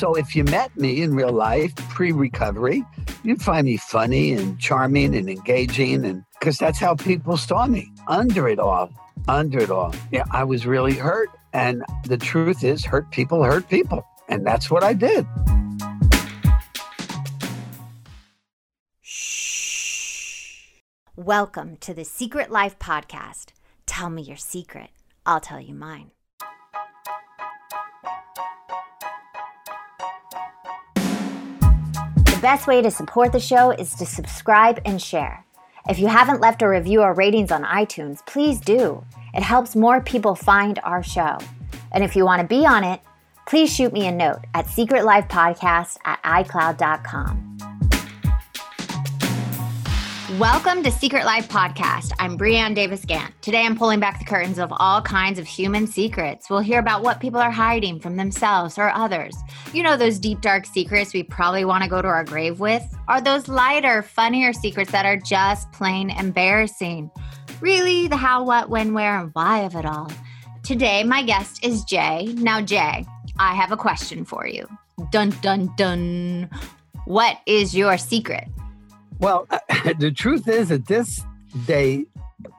So if you met me in real life pre recovery, you'd find me funny and charming and engaging. And because that's how people saw me under it all, under it all. Yeah, I was really hurt. And the truth is, hurt people hurt people. And that's what I did. Shh. Welcome to the Secret Life Podcast. Tell me your secret, I'll tell you mine. Best way to support the show is to subscribe and share. If you haven't left a review or ratings on iTunes, please do. It helps more people find our show. And if you want to be on it, please shoot me a note at secretlifepodcast at icloud.com. Welcome to Secret Life Podcast. I'm Brianne Davis Gant. Today I'm pulling back the curtains of all kinds of human secrets. We'll hear about what people are hiding from themselves or others. You know, those deep, dark secrets we probably want to go to our grave with? Or those lighter, funnier secrets that are just plain embarrassing? Really, the how, what, when, where, and why of it all. Today, my guest is Jay. Now, Jay, I have a question for you. Dun, dun, dun. What is your secret? Well, the truth is, at this day,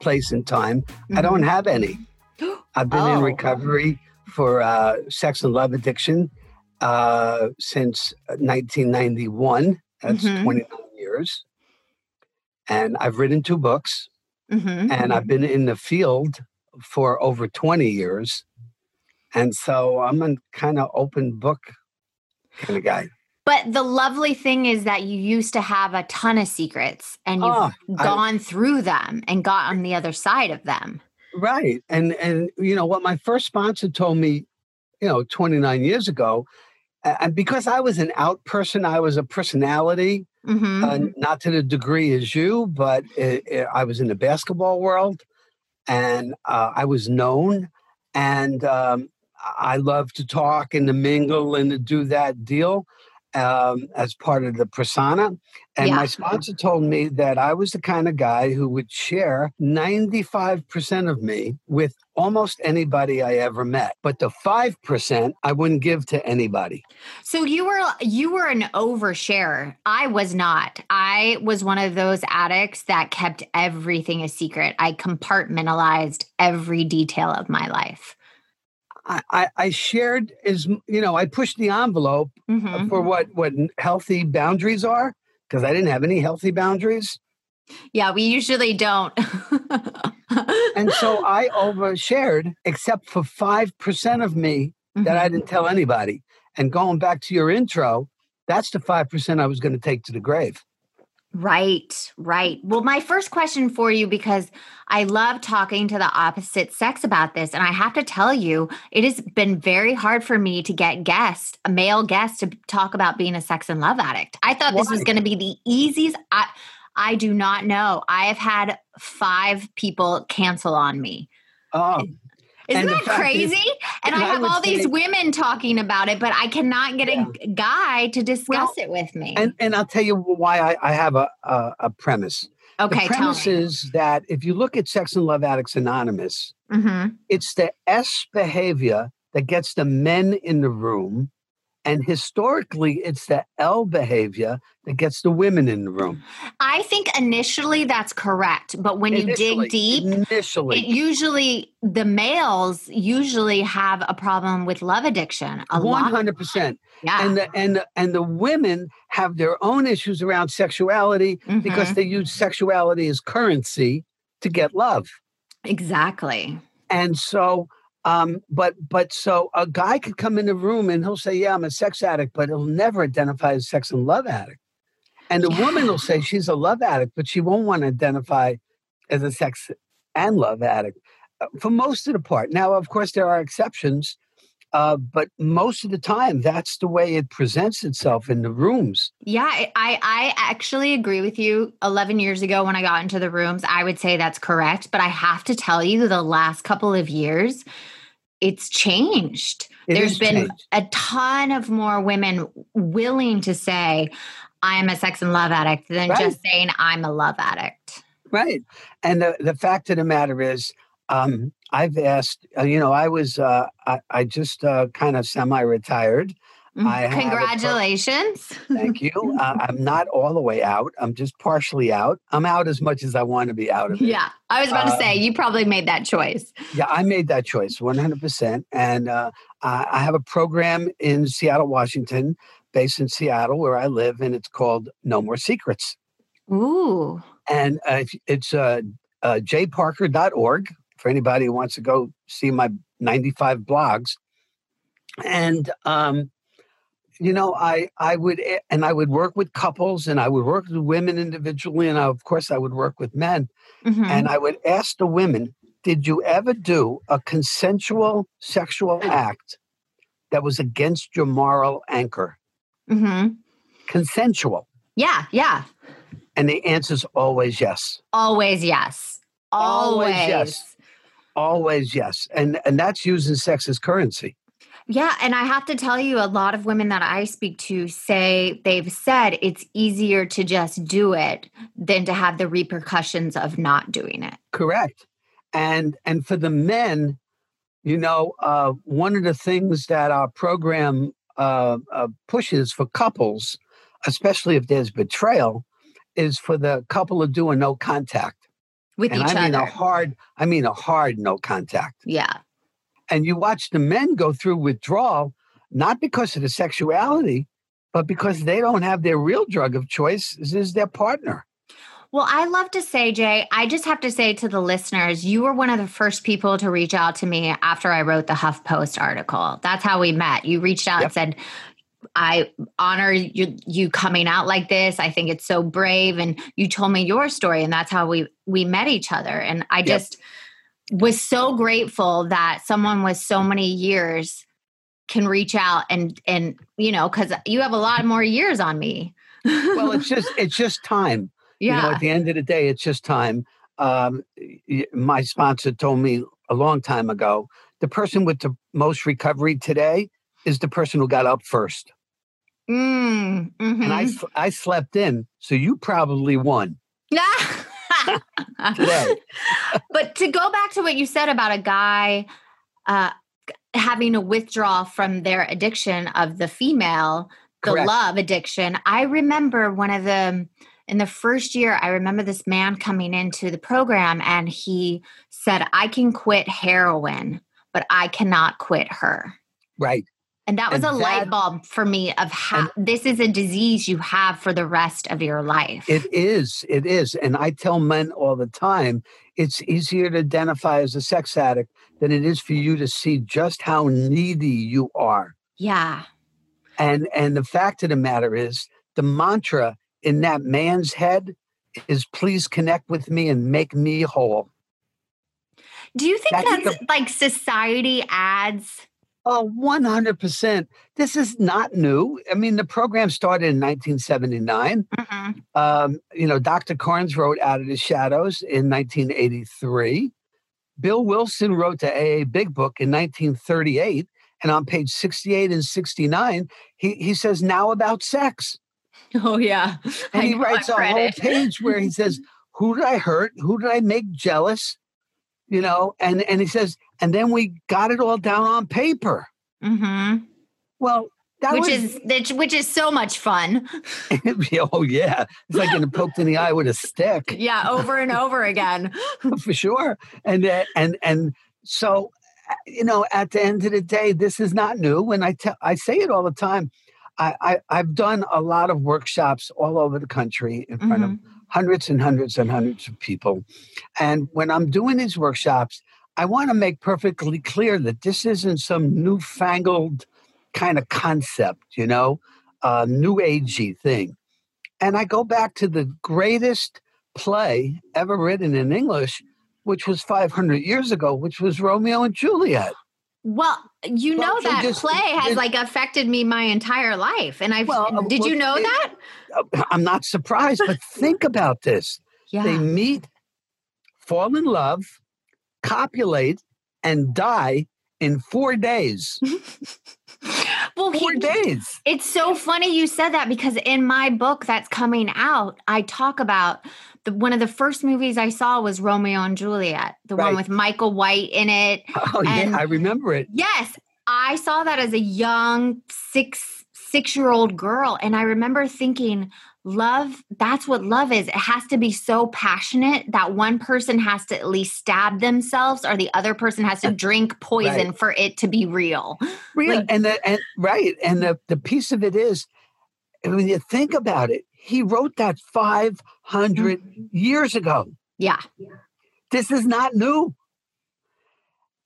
place, and time, mm-hmm. I don't have any. I've been oh. in recovery for uh, sex and love addiction uh, since 1991. That's mm-hmm. 29 years. And I've written two books, mm-hmm. and I've been in the field for over 20 years. And so I'm a kind of open book kind of guy. But the lovely thing is that you used to have a ton of secrets and you've oh, gone I, through them and got on the other side of them. Right. And and you know what my first sponsor told me, you know, 29 years ago, and because I was an out person, I was a personality, mm-hmm. uh, not to the degree as you, but it, it, I was in the basketball world and uh, I was known and um, I love to talk and to mingle and to do that deal um, as part of the persona. And yeah. my sponsor told me that I was the kind of guy who would share 95% of me with almost anybody I ever met. But the 5% I wouldn't give to anybody. So you were you were an oversharer. I was not. I was one of those addicts that kept everything a secret. I compartmentalized every detail of my life. I, I shared is you know I pushed the envelope mm-hmm. for what what healthy boundaries are because I didn't have any healthy boundaries. Yeah, we usually don't. and so I overshared, except for five percent of me mm-hmm. that I mm-hmm. didn't tell anybody. And going back to your intro, that's the five percent I was going to take to the grave. Right, right. Well, my first question for you, because I love talking to the opposite sex about this, and I have to tell you, it has been very hard for me to get guests, a male guest, to talk about being a sex and love addict. I thought this was going to be the easiest. I, I do not know. I have had five people cancel on me. Oh, isn't that crazy? Is, and I have I all these women talking about it, but I cannot get yeah. a guy to discuss well, it with me. And and I'll tell you why I, I have a, a, a premise. Okay, the premise is that if you look at Sex and Love Addicts Anonymous, mm-hmm. it's the S behavior that gets the men in the room and historically, it's the L behavior that gets the women in the room. I think initially that's correct. But when initially, you dig deep, initially. it usually, the males usually have a problem with love addiction. A 100%. Yeah. And the, and, the, and the women have their own issues around sexuality mm-hmm. because they use sexuality as currency to get love. Exactly. And so, um, but but so a guy could come in the room and he'll say, "Yeah, I'm a sex addict," but he'll never identify as sex and love addict. And the yeah. woman will say she's a love addict, but she won't want to identify as a sex and love addict uh, for most of the part. Now, of course, there are exceptions, uh, but most of the time, that's the way it presents itself in the rooms. Yeah, I I actually agree with you. Eleven years ago, when I got into the rooms, I would say that's correct. But I have to tell you, the last couple of years, it's changed. It There's been changed. a ton of more women willing to say, I'm a sex and love addict than right. just saying I'm a love addict. Right. And the, the fact of the matter is, um, I've asked, uh, you know, I was, uh, I, I, just uh, kind of semi retired. Mm, congratulations. Thank you. Uh, I'm not all the way out. I'm just partially out. I'm out as much as I want to be out of it. Yeah. I was about uh, to say, you probably made that choice. Yeah, I made that choice 100%. And uh, I have a program in Seattle, Washington, based in Seattle, where I live, and it's called No More Secrets. Ooh. And uh, it's uh, uh, jparker.org for anybody who wants to go see my 95 blogs. And um, you know, I I would eh, and I would work with couples and I would work with women individually and I, of course I would work with men. Mm-hmm. And I would ask the women, did you ever do a consensual sexual act that was against your moral anchor? Mm-hmm. Consensual. Yeah, yeah. And the answer is always yes. Always yes. Always. always yes. Always yes. And and that's using sex as currency. Yeah. And I have to tell you, a lot of women that I speak to say they've said it's easier to just do it than to have the repercussions of not doing it. Correct. And and for the men, you know, uh, one of the things that our program uh, uh, pushes for couples, especially if there's betrayal, is for the couple to do a no contact with and each I mean other. a hard, I mean a hard no contact. Yeah. And you watch the men go through withdrawal, not because of the sexuality, but because they don't have their real drug of choice is their partner. Well, I love to say, Jay, I just have to say to the listeners, you were one of the first people to reach out to me after I wrote the HuffPost article. That's how we met. You reached out yep. and said, I honor you, you coming out like this. I think it's so brave. And you told me your story, and that's how we we met each other. And I just yep was so grateful that someone with so many years can reach out and and you know because you have a lot more years on me well it's just it's just time yeah you know, at the end of the day it's just time um, my sponsor told me a long time ago the person with the most recovery today is the person who got up first mm, mm-hmm. and i mm-hmm. i slept in so you probably won but to go back to what you said about a guy uh, having a withdrawal from their addiction of the female, the Correct. love addiction, I remember one of the in the first year, I remember this man coming into the program and he said, I can quit heroin, but I cannot quit her. Right. And that was and a that, light bulb for me of how this is a disease you have for the rest of your life. It is. It is. And I tell men all the time it's easier to identify as a sex addict than it is for you to see just how needy you are. Yeah. And and the fact of the matter is the mantra in that man's head is please connect with me and make me whole. Do you think that's, that's the, like society adds Oh, 100%. This is not new. I mean, the program started in 1979. Mm-hmm. Um, you know, Dr. Carnes wrote Out of the Shadows in 1983. Bill Wilson wrote the AA Big Book in 1938. And on page 68 and 69, he, he says, Now about sex. Oh, yeah. And I he writes a whole page where he says, Who did I hurt? Who did I make jealous? you know, and and he says, and then we got it all down on paper. Mm-hmm. Well, which was, is which is so much fun. oh yeah, it's like getting poked in the eye with a stick. Yeah, over and over again. For sure, and uh, and and so you know, at the end of the day, this is not new, and I tell I say it all the time. I, I have done a lot of workshops all over the country in front mm-hmm. of hundreds and hundreds and hundreds of people. And when I'm doing these workshops, I want to make perfectly clear that this isn't some newfangled kind of concept, you know, a new agey thing. And I go back to the greatest play ever written in English, which was 500 years ago, which was Romeo and Juliet. Well, you know well, that just, play has like affected me my entire life, and I well, did well, you know it, that? Uh, I'm not surprised, but think about this. Yeah. They meet, fall in love, copulate, and die in four days. well, four he, days. It's so funny you said that because in my book that's coming out, I talk about the, one of the first movies I saw was Romeo and Juliet, the right. one with Michael White in it. Oh and yeah, I remember it. Yes, I saw that as a young six six year old girl. And I remember thinking, love, that's what love is. It has to be so passionate that one person has to at least stab themselves or the other person has to drink poison right. for it to be real. Real. Like, and, the, and right. And the, the piece of it is, when you think about it, he wrote that 500 mm-hmm. years ago. Yeah. This is not new.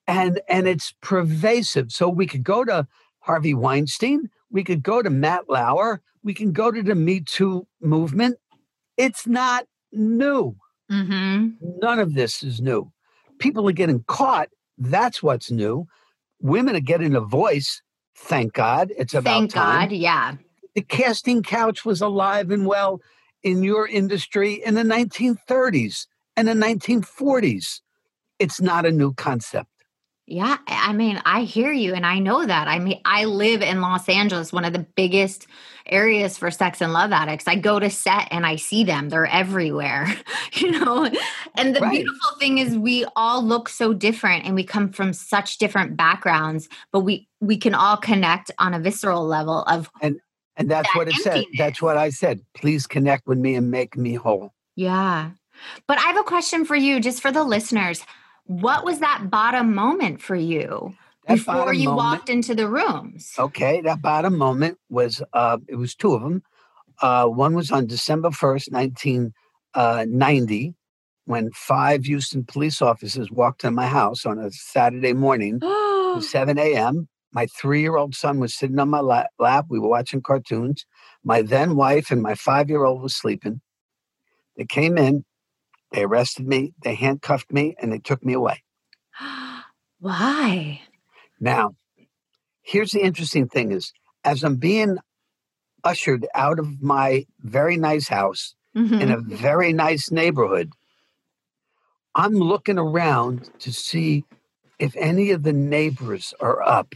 And and it's pervasive. So we could go to Harvey Weinstein, we could go to Matt Lauer, we can go to the Me Too movement. It's not new. Mm-hmm. None of this is new. People are getting caught. That's what's new. Women are getting a voice. Thank God. It's about Thank time. God. Yeah. The casting couch was alive and well in your industry in the 1930s and the 1940s. It's not a new concept. Yeah, I mean, I hear you and I know that. I mean, I live in Los Angeles, one of the biggest areas for sex and love addicts. I go to set and I see them. They're everywhere, you know. And the right. beautiful thing is we all look so different and we come from such different backgrounds, but we we can all connect on a visceral level of And and that's that what it emptiness. said. That's what I said. Please connect with me and make me whole. Yeah. But I have a question for you just for the listeners what was that bottom moment for you that before you moment, walked into the rooms? Okay, that bottom moment was uh, it was two of them. Uh, one was on December first, nineteen uh, when five Houston police officers walked in my house on a Saturday morning, seven a.m. My three-year-old son was sitting on my lap. We were watching cartoons. My then wife and my five-year-old was sleeping. They came in. They arrested me, they handcuffed me, and they took me away. Why? Now, here's the interesting thing is as I'm being ushered out of my very nice house mm-hmm. in a very nice neighborhood, I'm looking around to see if any of the neighbors are up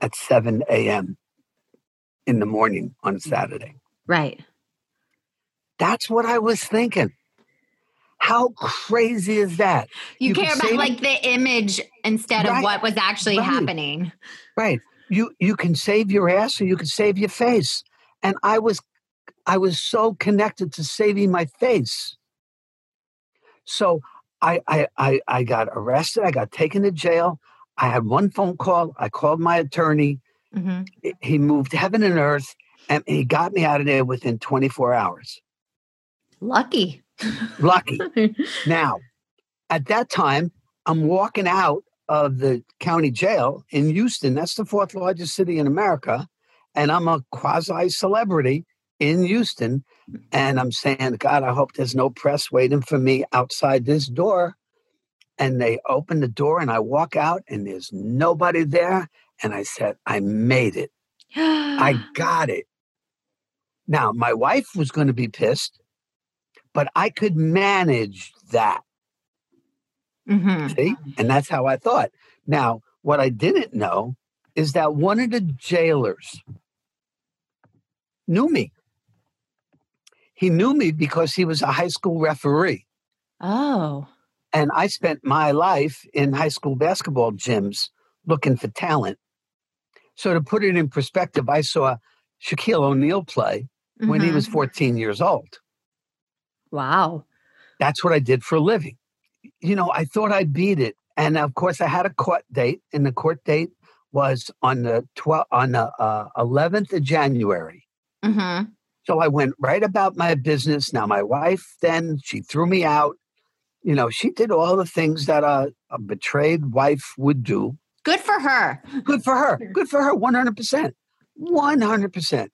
at 7 a.m. in the morning on Saturday. Right. That's what I was thinking. How crazy is that? You, you care about like the image instead right. of what was actually right. happening. Right. You you can save your ass or you can save your face. And I was I was so connected to saving my face. So I I I, I got arrested. I got taken to jail. I had one phone call. I called my attorney. Mm-hmm. He moved heaven and earth, and he got me out of there within 24 hours. Lucky. Lucky. now, at that time, I'm walking out of the county jail in Houston. That's the fourth largest city in America. And I'm a quasi celebrity in Houston. And I'm saying, God, I hope there's no press waiting for me outside this door. And they open the door and I walk out and there's nobody there. And I said, I made it. I got it. Now, my wife was going to be pissed but I could manage that. Mm-hmm. See? And that's how I thought. Now, what I didn't know is that one of the jailers knew me. He knew me because he was a high school referee. Oh. And I spent my life in high school basketball gyms looking for talent. So, to put it in perspective, I saw Shaquille O'Neal play mm-hmm. when he was mm-hmm. 14 years old. Wow. That's what I did for a living. You know, I thought I beat it. And of course, I had a court date, and the court date was on the 12th, on the uh, 11th of January. Mm-hmm. So I went right about my business. Now, my wife then, she threw me out. You know, she did all the things that a, a betrayed wife would do. Good for her. Good for her. Good for her. 100%. 100%.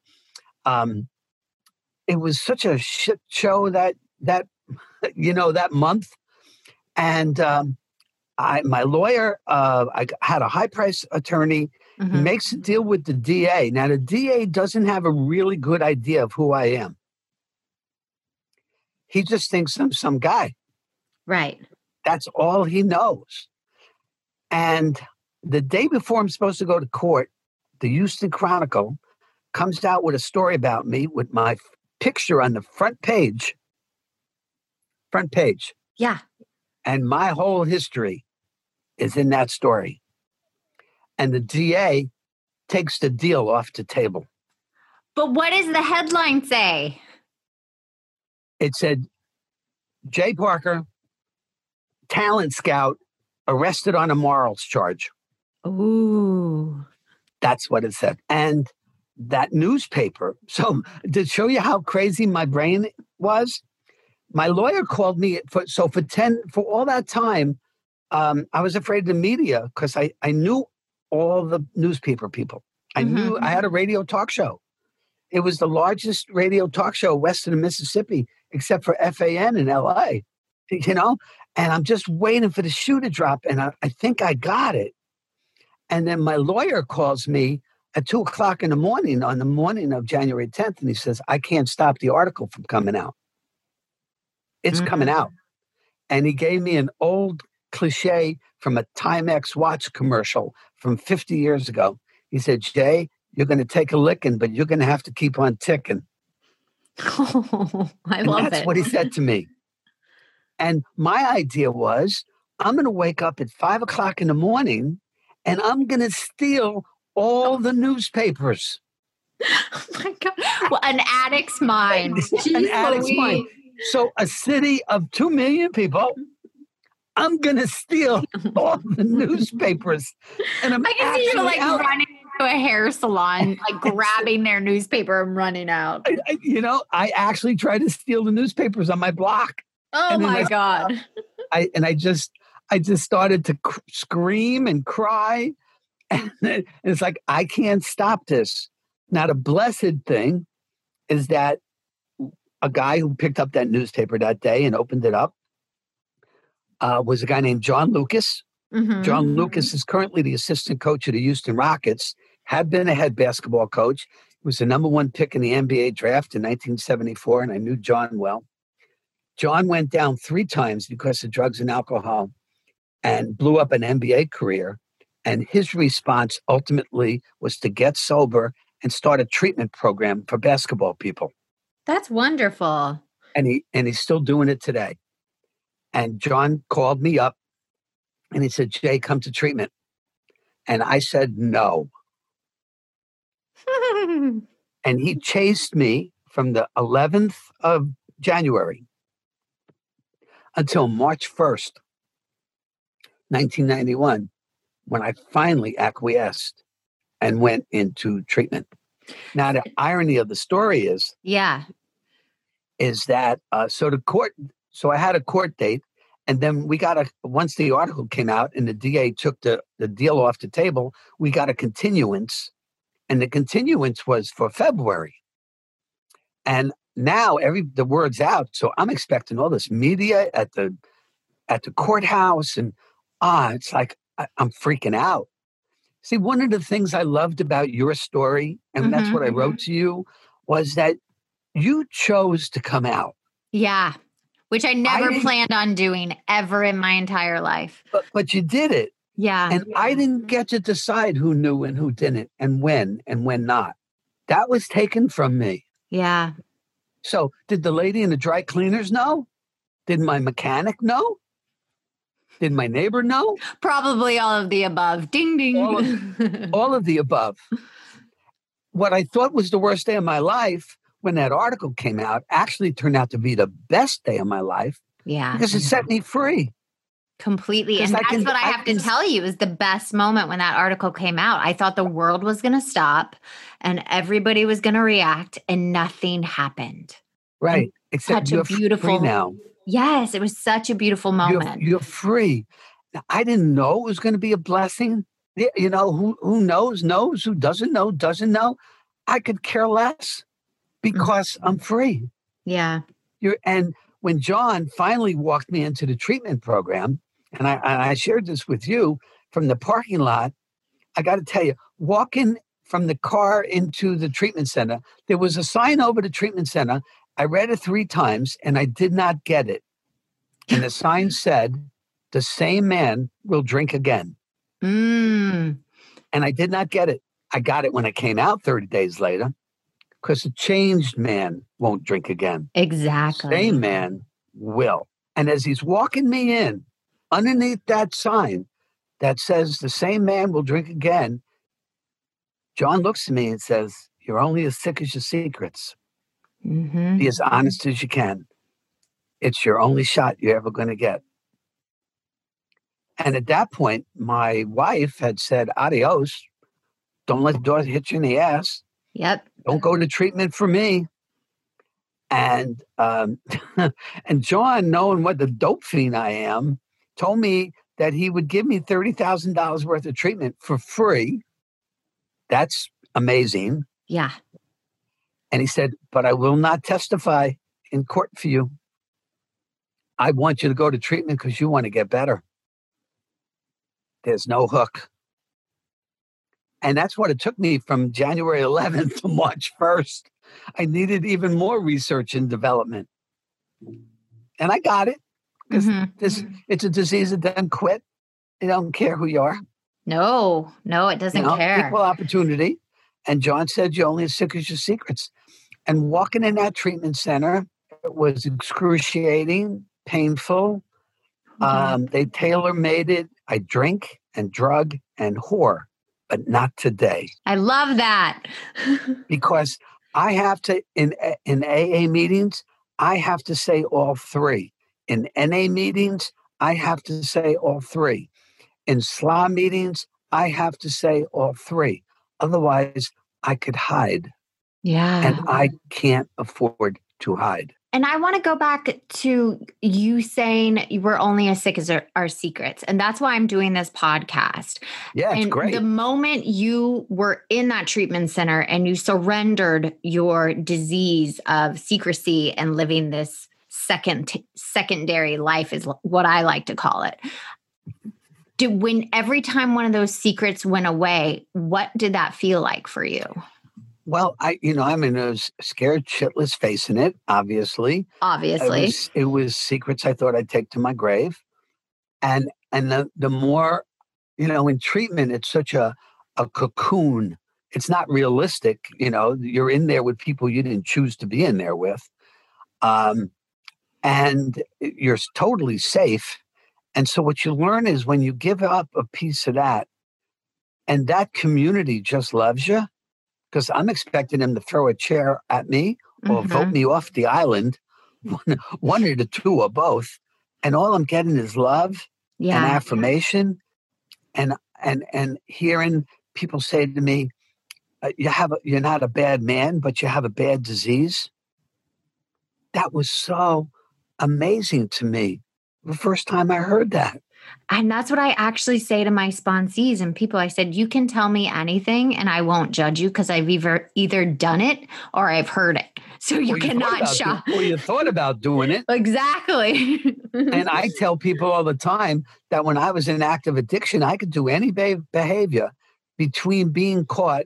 Um, it was such a shit show that that you know that month, and um, I my lawyer uh, I had a high price attorney. Mm-hmm. Makes a deal with the DA. Now the DA doesn't have a really good idea of who I am. He just thinks I'm some guy. Right. That's all he knows. And the day before I'm supposed to go to court, the Houston Chronicle comes out with a story about me with my picture on the front page front page. Yeah. And my whole history is in that story. And the DA takes the deal off the table. But what does the headline say? It said, Jay Parker, talent scout, arrested on a morals charge. Ooh. That's what it said. And that newspaper. So to show you how crazy my brain was, my lawyer called me for so for 10 for all that time, um, I was afraid of the media because I, I knew all the newspaper people. I mm-hmm. knew I had a radio talk show. It was the largest radio talk show west of Mississippi, except for FAN in LA, you know? And I'm just waiting for the shoe to drop. And I, I think I got it. And then my lawyer calls me at two o'clock in the morning on the morning of January 10th, and he says, I can't stop the article from coming out. It's mm-hmm. coming out. And he gave me an old cliche from a Timex watch commercial from 50 years ago. He said, Jay, you're going to take a licking, but you're going to have to keep on ticking. Oh, I and love that's it. That's what he said to me. And my idea was I'm going to wake up at five o'clock in the morning and I'm going to steal all the newspapers. Oh my God. Well, an addict's mind. an addict's mind. So, a city of 2 million people, I'm to steal all the newspapers. And I'm I can see you like out. running into a hair salon, like grabbing their newspaper and running out. I, I, you know, I actually tried to steal the newspapers on my block. Oh my I, God. I, and I just, I just started to cr- scream and cry. And it's like, I can't stop this. Now, the blessed thing is that a guy who picked up that newspaper that day and opened it up uh, was a guy named John Lucas. Mm-hmm. John Lucas is currently the assistant coach of the Houston Rockets, had been a head basketball coach, was the number one pick in the NBA draft in 1974, and I knew John well. John went down three times because of drugs and alcohol and blew up an NBA career. And his response ultimately was to get sober and start a treatment program for basketball people. That's wonderful. And he and he's still doing it today. And John called me up and he said, Jay, come to treatment. And I said, no. and he chased me from the 11th of January until March 1st, 1991, when I finally acquiesced and went into treatment. Now, the irony of the story is, yeah, is that uh, so the court, so I had a court date, and then we got a once the article came out and the DA took the the deal off the table, we got a continuance, and the continuance was for February, and now every the word's out, so I'm expecting all this media at the at the courthouse, and ah, it's like I, I'm freaking out. See, one of the things I loved about your story, and mm-hmm, that's what I wrote mm-hmm. to you, was that you chose to come out. Yeah, which I never I planned on doing ever in my entire life. But, but you did it. Yeah. And I didn't get to decide who knew and who didn't, and when and when not. That was taken from me. Yeah. So, did the lady in the dry cleaners know? Did my mechanic know? Did my neighbor know? Probably all of the above. Ding, ding. All of, all of the above. What I thought was the worst day of my life when that article came out actually turned out to be the best day of my life. Yeah. Because it set me free. Completely. And that's can, what I, I have can, to tell you is the best moment when that article came out. I thought the world was going to stop and everybody was going to react and nothing happened. Right. And Except such a beautiful now. Yes, it was such a beautiful moment. You're, you're free. I didn't know it was going to be a blessing. You know, who who knows, knows, who doesn't know, doesn't know. I could care less because mm-hmm. I'm free. Yeah. You're and when John finally walked me into the treatment program, and I, and I shared this with you from the parking lot, I got to tell you, walking from the car into the treatment center, there was a sign over the treatment center I read it three times and I did not get it. And the sign said, the same man will drink again. Mm. And I did not get it. I got it when it came out 30 days later because a changed man won't drink again. Exactly. Same man will. And as he's walking me in, underneath that sign that says the same man will drink again, John looks at me and says, You're only as sick as your secrets. Mm-hmm. Be as honest as you can. It's your only shot you're ever going to get. And at that point, my wife had said, adios. Don't let the door hit you in the ass. Yep. Don't go to treatment for me. And um, and John, knowing what the dope fiend I am, told me that he would give me thirty thousand dollars worth of treatment for free. That's amazing. Yeah. And he said, "But I will not testify in court for you. I want you to go to treatment because you want to get better. There's no hook." And that's what it took me from January 11th to March 1st. I needed even more research and development. And I got it because Mhm. this it's a disease that doesn't quit. They don't care who you are. No, no, it doesn't you know, care. Equal opportunity. And John said you're only as sick as your secrets. And walking in that treatment center it was excruciating, painful. Mhm. Um, they tailor made it. I drink and drug and whore, but not today. I love that. because I have to in in AA meetings, I have to say all three. In NA meetings, I have to say all three. In SLA meetings, I have to say all three. Otherwise, I could hide, yeah. and I can't afford to hide. And I want to go back to you saying we're only as sick as our, our secrets. And that's why I'm doing this podcast. Yeah, it's and great. the moment you were in that treatment center and you surrendered your disease of secrecy and living this second secondary life is what I like to call it. Do when every time one of those secrets went away, what did that feel like for you? well, I, you know, I'm in a scared shitless facing it. Obviously, It Obviously. was, it was secrets I thought I'd take to my grave. And and the, the more, you know, in treatment, it's such a, a cocoon. It's not realistic. You know, you're in there with people you didn't choose to be in there with. Um, and you're totally safe. And so what you learn is when you give up a piece of that, and that community just loves you, because I'm expecting them to throw a chair at me or vote Mhm. me off the island, one, one or the two or both. And all I'm getting is love and affirmation, and and and hearing people say to me, uh, "You have a, you're not a bad man, but you have a bad disease." That was so amazing to me. The first time I heard that. And that's what I actually say to my sponsees and people. I said, you can tell me anything and I won't judge you because I've either either done it or I've heard it. So you Or cannot do- or you thought about doing it. Exactly. and I tell people all the time that when I was in active addiction, I could do any be- behavior between being caught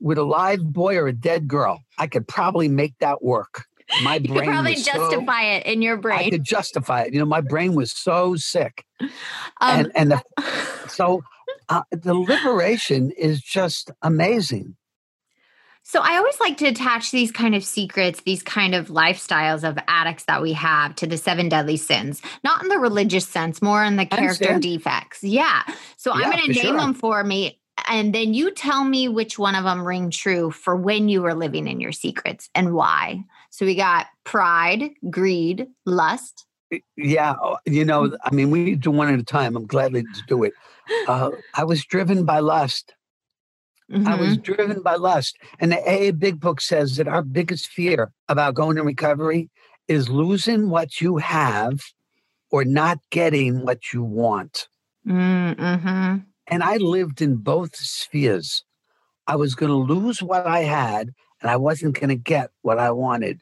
with a live boy or a dead girl. I could probably make that work. My you could probably was so- justify it in your brain. I could justify it. You know, my brain was so sick, Um, and and the, so uh, the liberation is just amazing. So I always like to attach these kind of secrets, these kind of lifestyles of addicts that we have to the seven deadly sins, not in the religious sense, more in the character defects. Yeah. So I'm going to name sure. them for me. And then you tell me which one of them ring true for when you were living in your secrets and why. So we got pride, greed, lust. Yeah, oh, you know, I mean, we do one at a time. I'm gladly to do it. Uh, I was driven by lust. I was Mhm. driven by lust. And the AA Big Book says that our biggest fear about going to recovery is losing what you have or not getting what you want. Mm, mhm. And I lived in both spheres. I was going to lose what I had and I wasn't going to get what I wanted.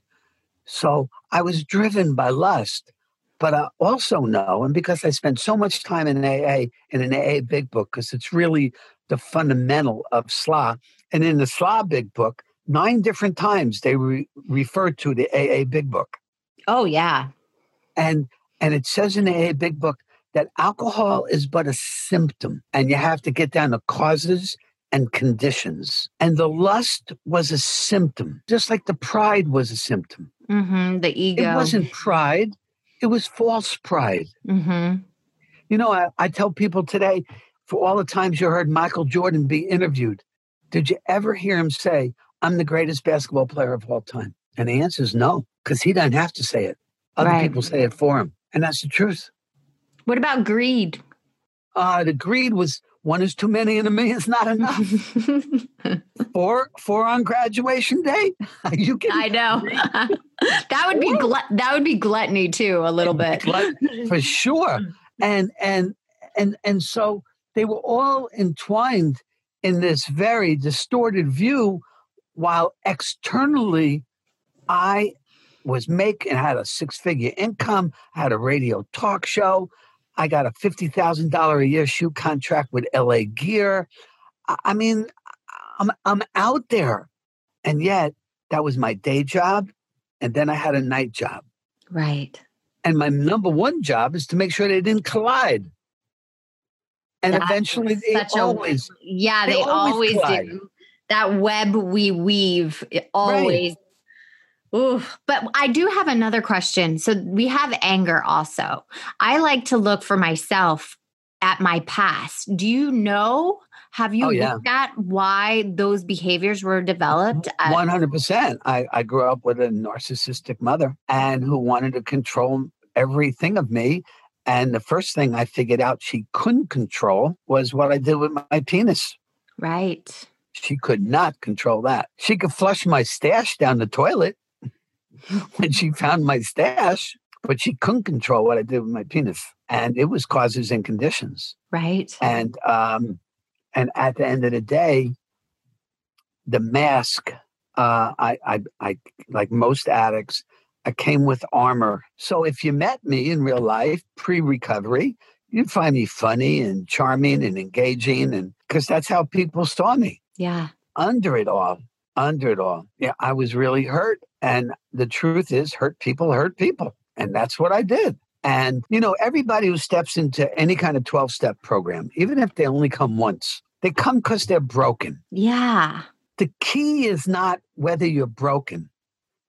So I was driven by lust. But I also know, and because I spent so much time in AA, in an AA Big Book, because it's really the fundamental of SLA. And in the SLA Big Book, nine different times they re- refer to the AA Big Book. Oh, yeah. And and it says in the AA Big Book that alcohol is but a symptom, and you have to get down to causes and conditions. And the lust was a symptom, just like the pride was a symptom. hmm The ego. It wasn't pride, it was false pride. hmm You know, I, I tell people today, for all the times you heard Michael Jordan be interviewed, did you ever hear him say, I'm the greatest basketball player of all time? And the answer is no, because he doesn't have to say it. Other right. people say it for him. And that's the truth. What about greed? Uh, the greed was one is too many and a million's not enough. four, four on graduation day. you can. I know. that would be glut- that would be gluttony too, a little bit. for sure. And and and and so they were all entwined in this very distorted view, while externally, I was making had a six figure income, I had a radio talk show, I got a $50,000 a year shoe contract with LA Gear. I mean, I'm, I'm out there. And yet, that was my day job. And then I had a night job. Right. And my number one job is to make sure they didn't collide. And eventually, they always. A, yeah, they, they always, always do. That web we weave, it always right. Ooh, but I do have another question. So we have anger also. I like to look for myself at my past. Do you know? Have you oh, yeah. looked at why those behaviors were developed? Mm-hmm. One hundred percent. I I grew up with a narcissistic mother and who wanted to control everything of me. And the first thing I figured out she couldn't control was what I did with my penis. Right. She could not control that. She could flush my stash down the toilet when she found my stash, but she couldn't control what I did with my penis. And it was causes and conditions. Right. And um, and at the end of the day, the mask, uh, I, I I like most addicts, I came with armor. So if you met me in real life pre-recovery, you'd find me funny and charming and engaging and because that's how people saw me. Yeah. Under it all, under it all. Yeah, I was really hurt. And the truth is, hurt people hurt people. And that's what I did. And, you know, everybody who steps into any kind of 12 step program, even if they only come once, they come because they're broken. Yeah. The key is not whether you're broken.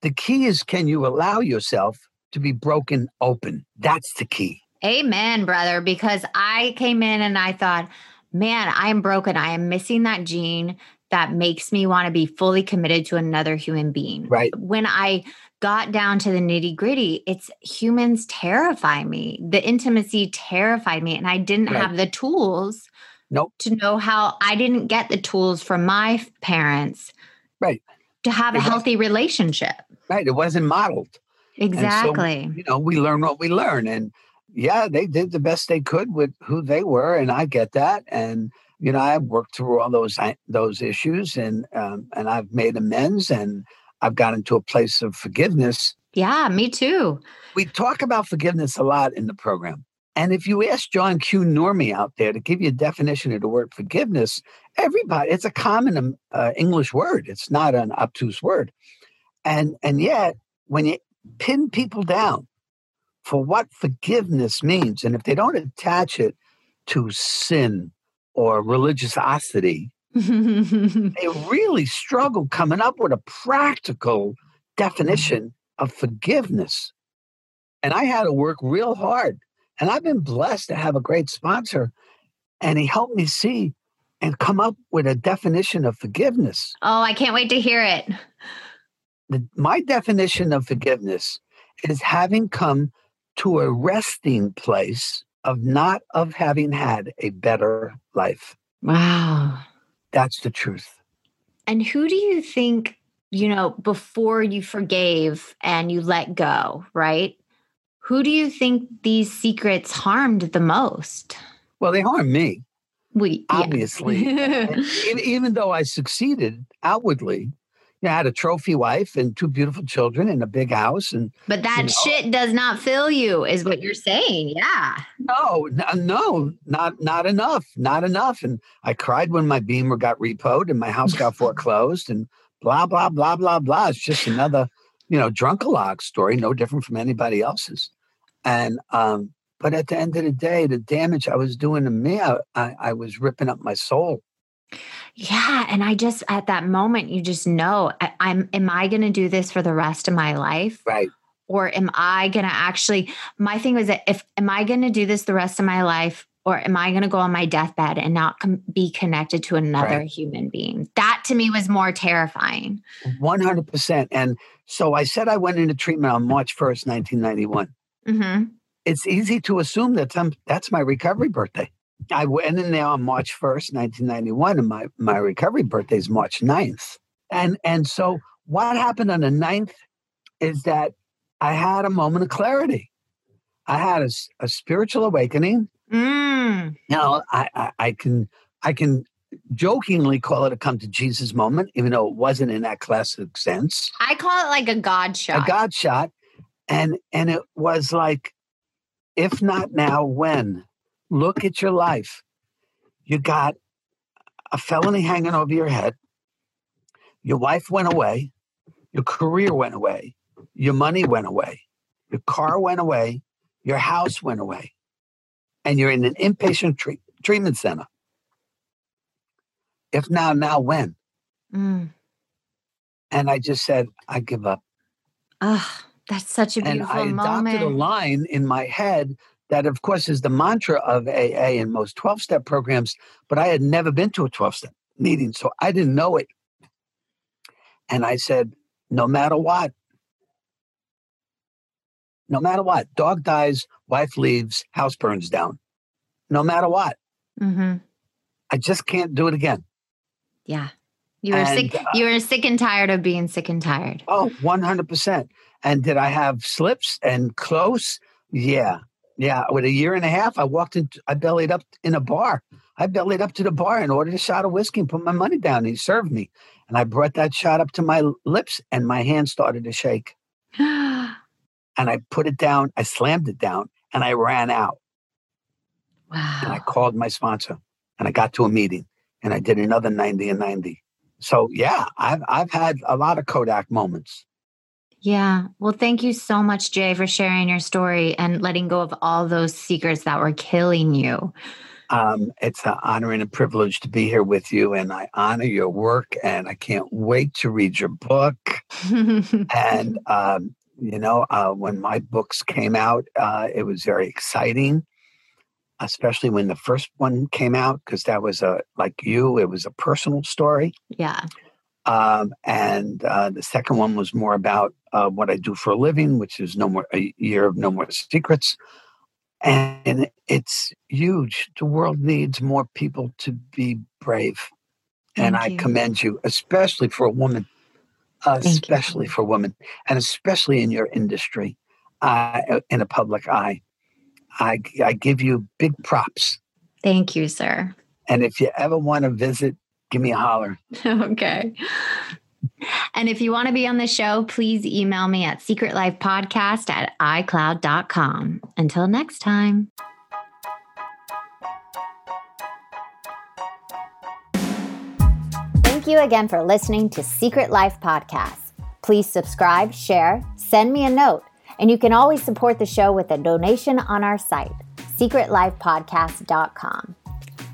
The key is can you allow yourself to be broken open? That's the key. Amen, brother. Because I came in and I thought, man, I am broken. I am missing that gene that makes me want to be fully committed to another human being. Right. When I got down to the nitty gritty, it's humans terrify me. The intimacy terrified me. And I didn't right. have the tools nope. to know how I didn't get the tools from my parents. Right. To have a healthy relationship. Right. It wasn't modeled. Exactly. So, you know, we learn what we learn. And yeah, they did the best they could with who they were. And I get that. And you know, I've worked through all those those issues, and um, and I've made amends, and I've gotten to a place of forgiveness. Yeah, me too. We talk about forgiveness a lot in the program. And if you ask John Q. Normie out there to give you a definition of the word forgiveness, everybody, it's a common um, uh, English word. It's not an obtuse word. And, and yet, when you pin people down for what forgiveness means, and if they don't attach it to sin or religiosity, they really struggle coming up with a practical definition of forgiveness. And I had to work real hard. And I've been blessed to have a great sponsor. And he helped me see and come up with a definition of forgiveness. Oh, I can't wait to hear it. The, my definition of forgiveness is having come to a resting place of not of having had a better life. Wow. That's the truth. And who do you think, you know, before you forgave and you let go, right? Who do you think these secrets harmed the most? Well, they harmed me. We obviously, even, even though I succeeded outwardly, know, I had a trophy wife and two beautiful children and a big house. And but that you know, shit does not fill you, is what you're saying. Yeah. No, no, not not enough, not enough. And I cried when my Beamer got repoed and my house got foreclosed and blah blah blah blah blah. It's just another, you know, drunkalog story, no different from anybody else's. And um, but at the end of the day, the damage I was doing to me, I, I, I was ripping up my soul. Yeah. And I just, at that moment, you just know I, am am I going to do this for the rest of my life? Right. Or am I going to actually, my thing was that if, am I going to do this the rest of my life? or am I going to go on my deathbed and not com- be connected to another right. human being? That to me was more terrifying. 100%. And so I said I went into treatment on March 1st, 1991. Mm-hmm. It's easy to assume that some, that's my recovery birthday. I went in there on March 1st, 1991, and my, my recovery birthday is March 9th. And, and so what happened on the 9th is that I had a moment of clarity. I had a, a spiritual awakening Mm. Now I, I, I can I can jokingly call it a come to Jesus moment, even though it wasn't in that classic sense. I call it like a God shot. A God shot. And and it was like, if not now, when? Look at your life. You got a felony hanging over your head. Your wife went away. Your career went away. Your money went away. Your car went away. Your house went away and you're in an inpatient tre- treatment center. If now, now when? Mm. And I just said, I give up. Ah, that's such a beautiful and I moment. adopted a line in my head that, of course, is the mantra of AA in most 12 step programs, but I had never been to a 12 step meeting, so I didn't know it. And I said, no matter what, no matter what, dog dies, wife leaves, house burns down. No matter what. Mm-hmm. I just can't do it again. Yeah. You were and, sick. Uh, you were sick and tired of being sick and tired. Oh, 100%. And did I have slips and close? Yeah. Yeah. With a year and a half, I walked in, I bellied up in a bar. I bellied up to the bar and ordered a shot of whiskey and put my money down. And he served me. And I brought that shot up to my lips and my hand started to shake. and I put it down, I slammed it down, and I ran out. Wow. And I called my sponsor and I got to a meeting and I did another 90 and 90. So yeah, I've I've had a lot of Kodak moments. Yeah. Well, thank you so much, Jay, for sharing your story and letting go of all those secrets that were killing you. Um, it's an honor and a privilege to be here with you, and I honor your work, and I can't wait to read your book. and um, you know, uh, when my books came out, uh, it was very exciting, especially when the first one came out, because that was a, like you, it was a personal story. Yeah. Um, and uh, the second one was more about uh, what I do for a living, which is no more a year of no more secrets. And it's huge. The world needs more people to be brave. Thank and I commend you, especially for a woman especially for women, and especially in your industry, uh, in a public eye. I, I give you big props. Thank you, sir. And if you ever want to visit, give me a holler. okay. And if you want to be on the show, please email me at secretlifepodcast at icloud.com. Until next time. Thank you again for listening to Secret Life Podcast. Please subscribe, share, send me a note, and you can always support the show with a donation on our site, secretlifepodcast.com.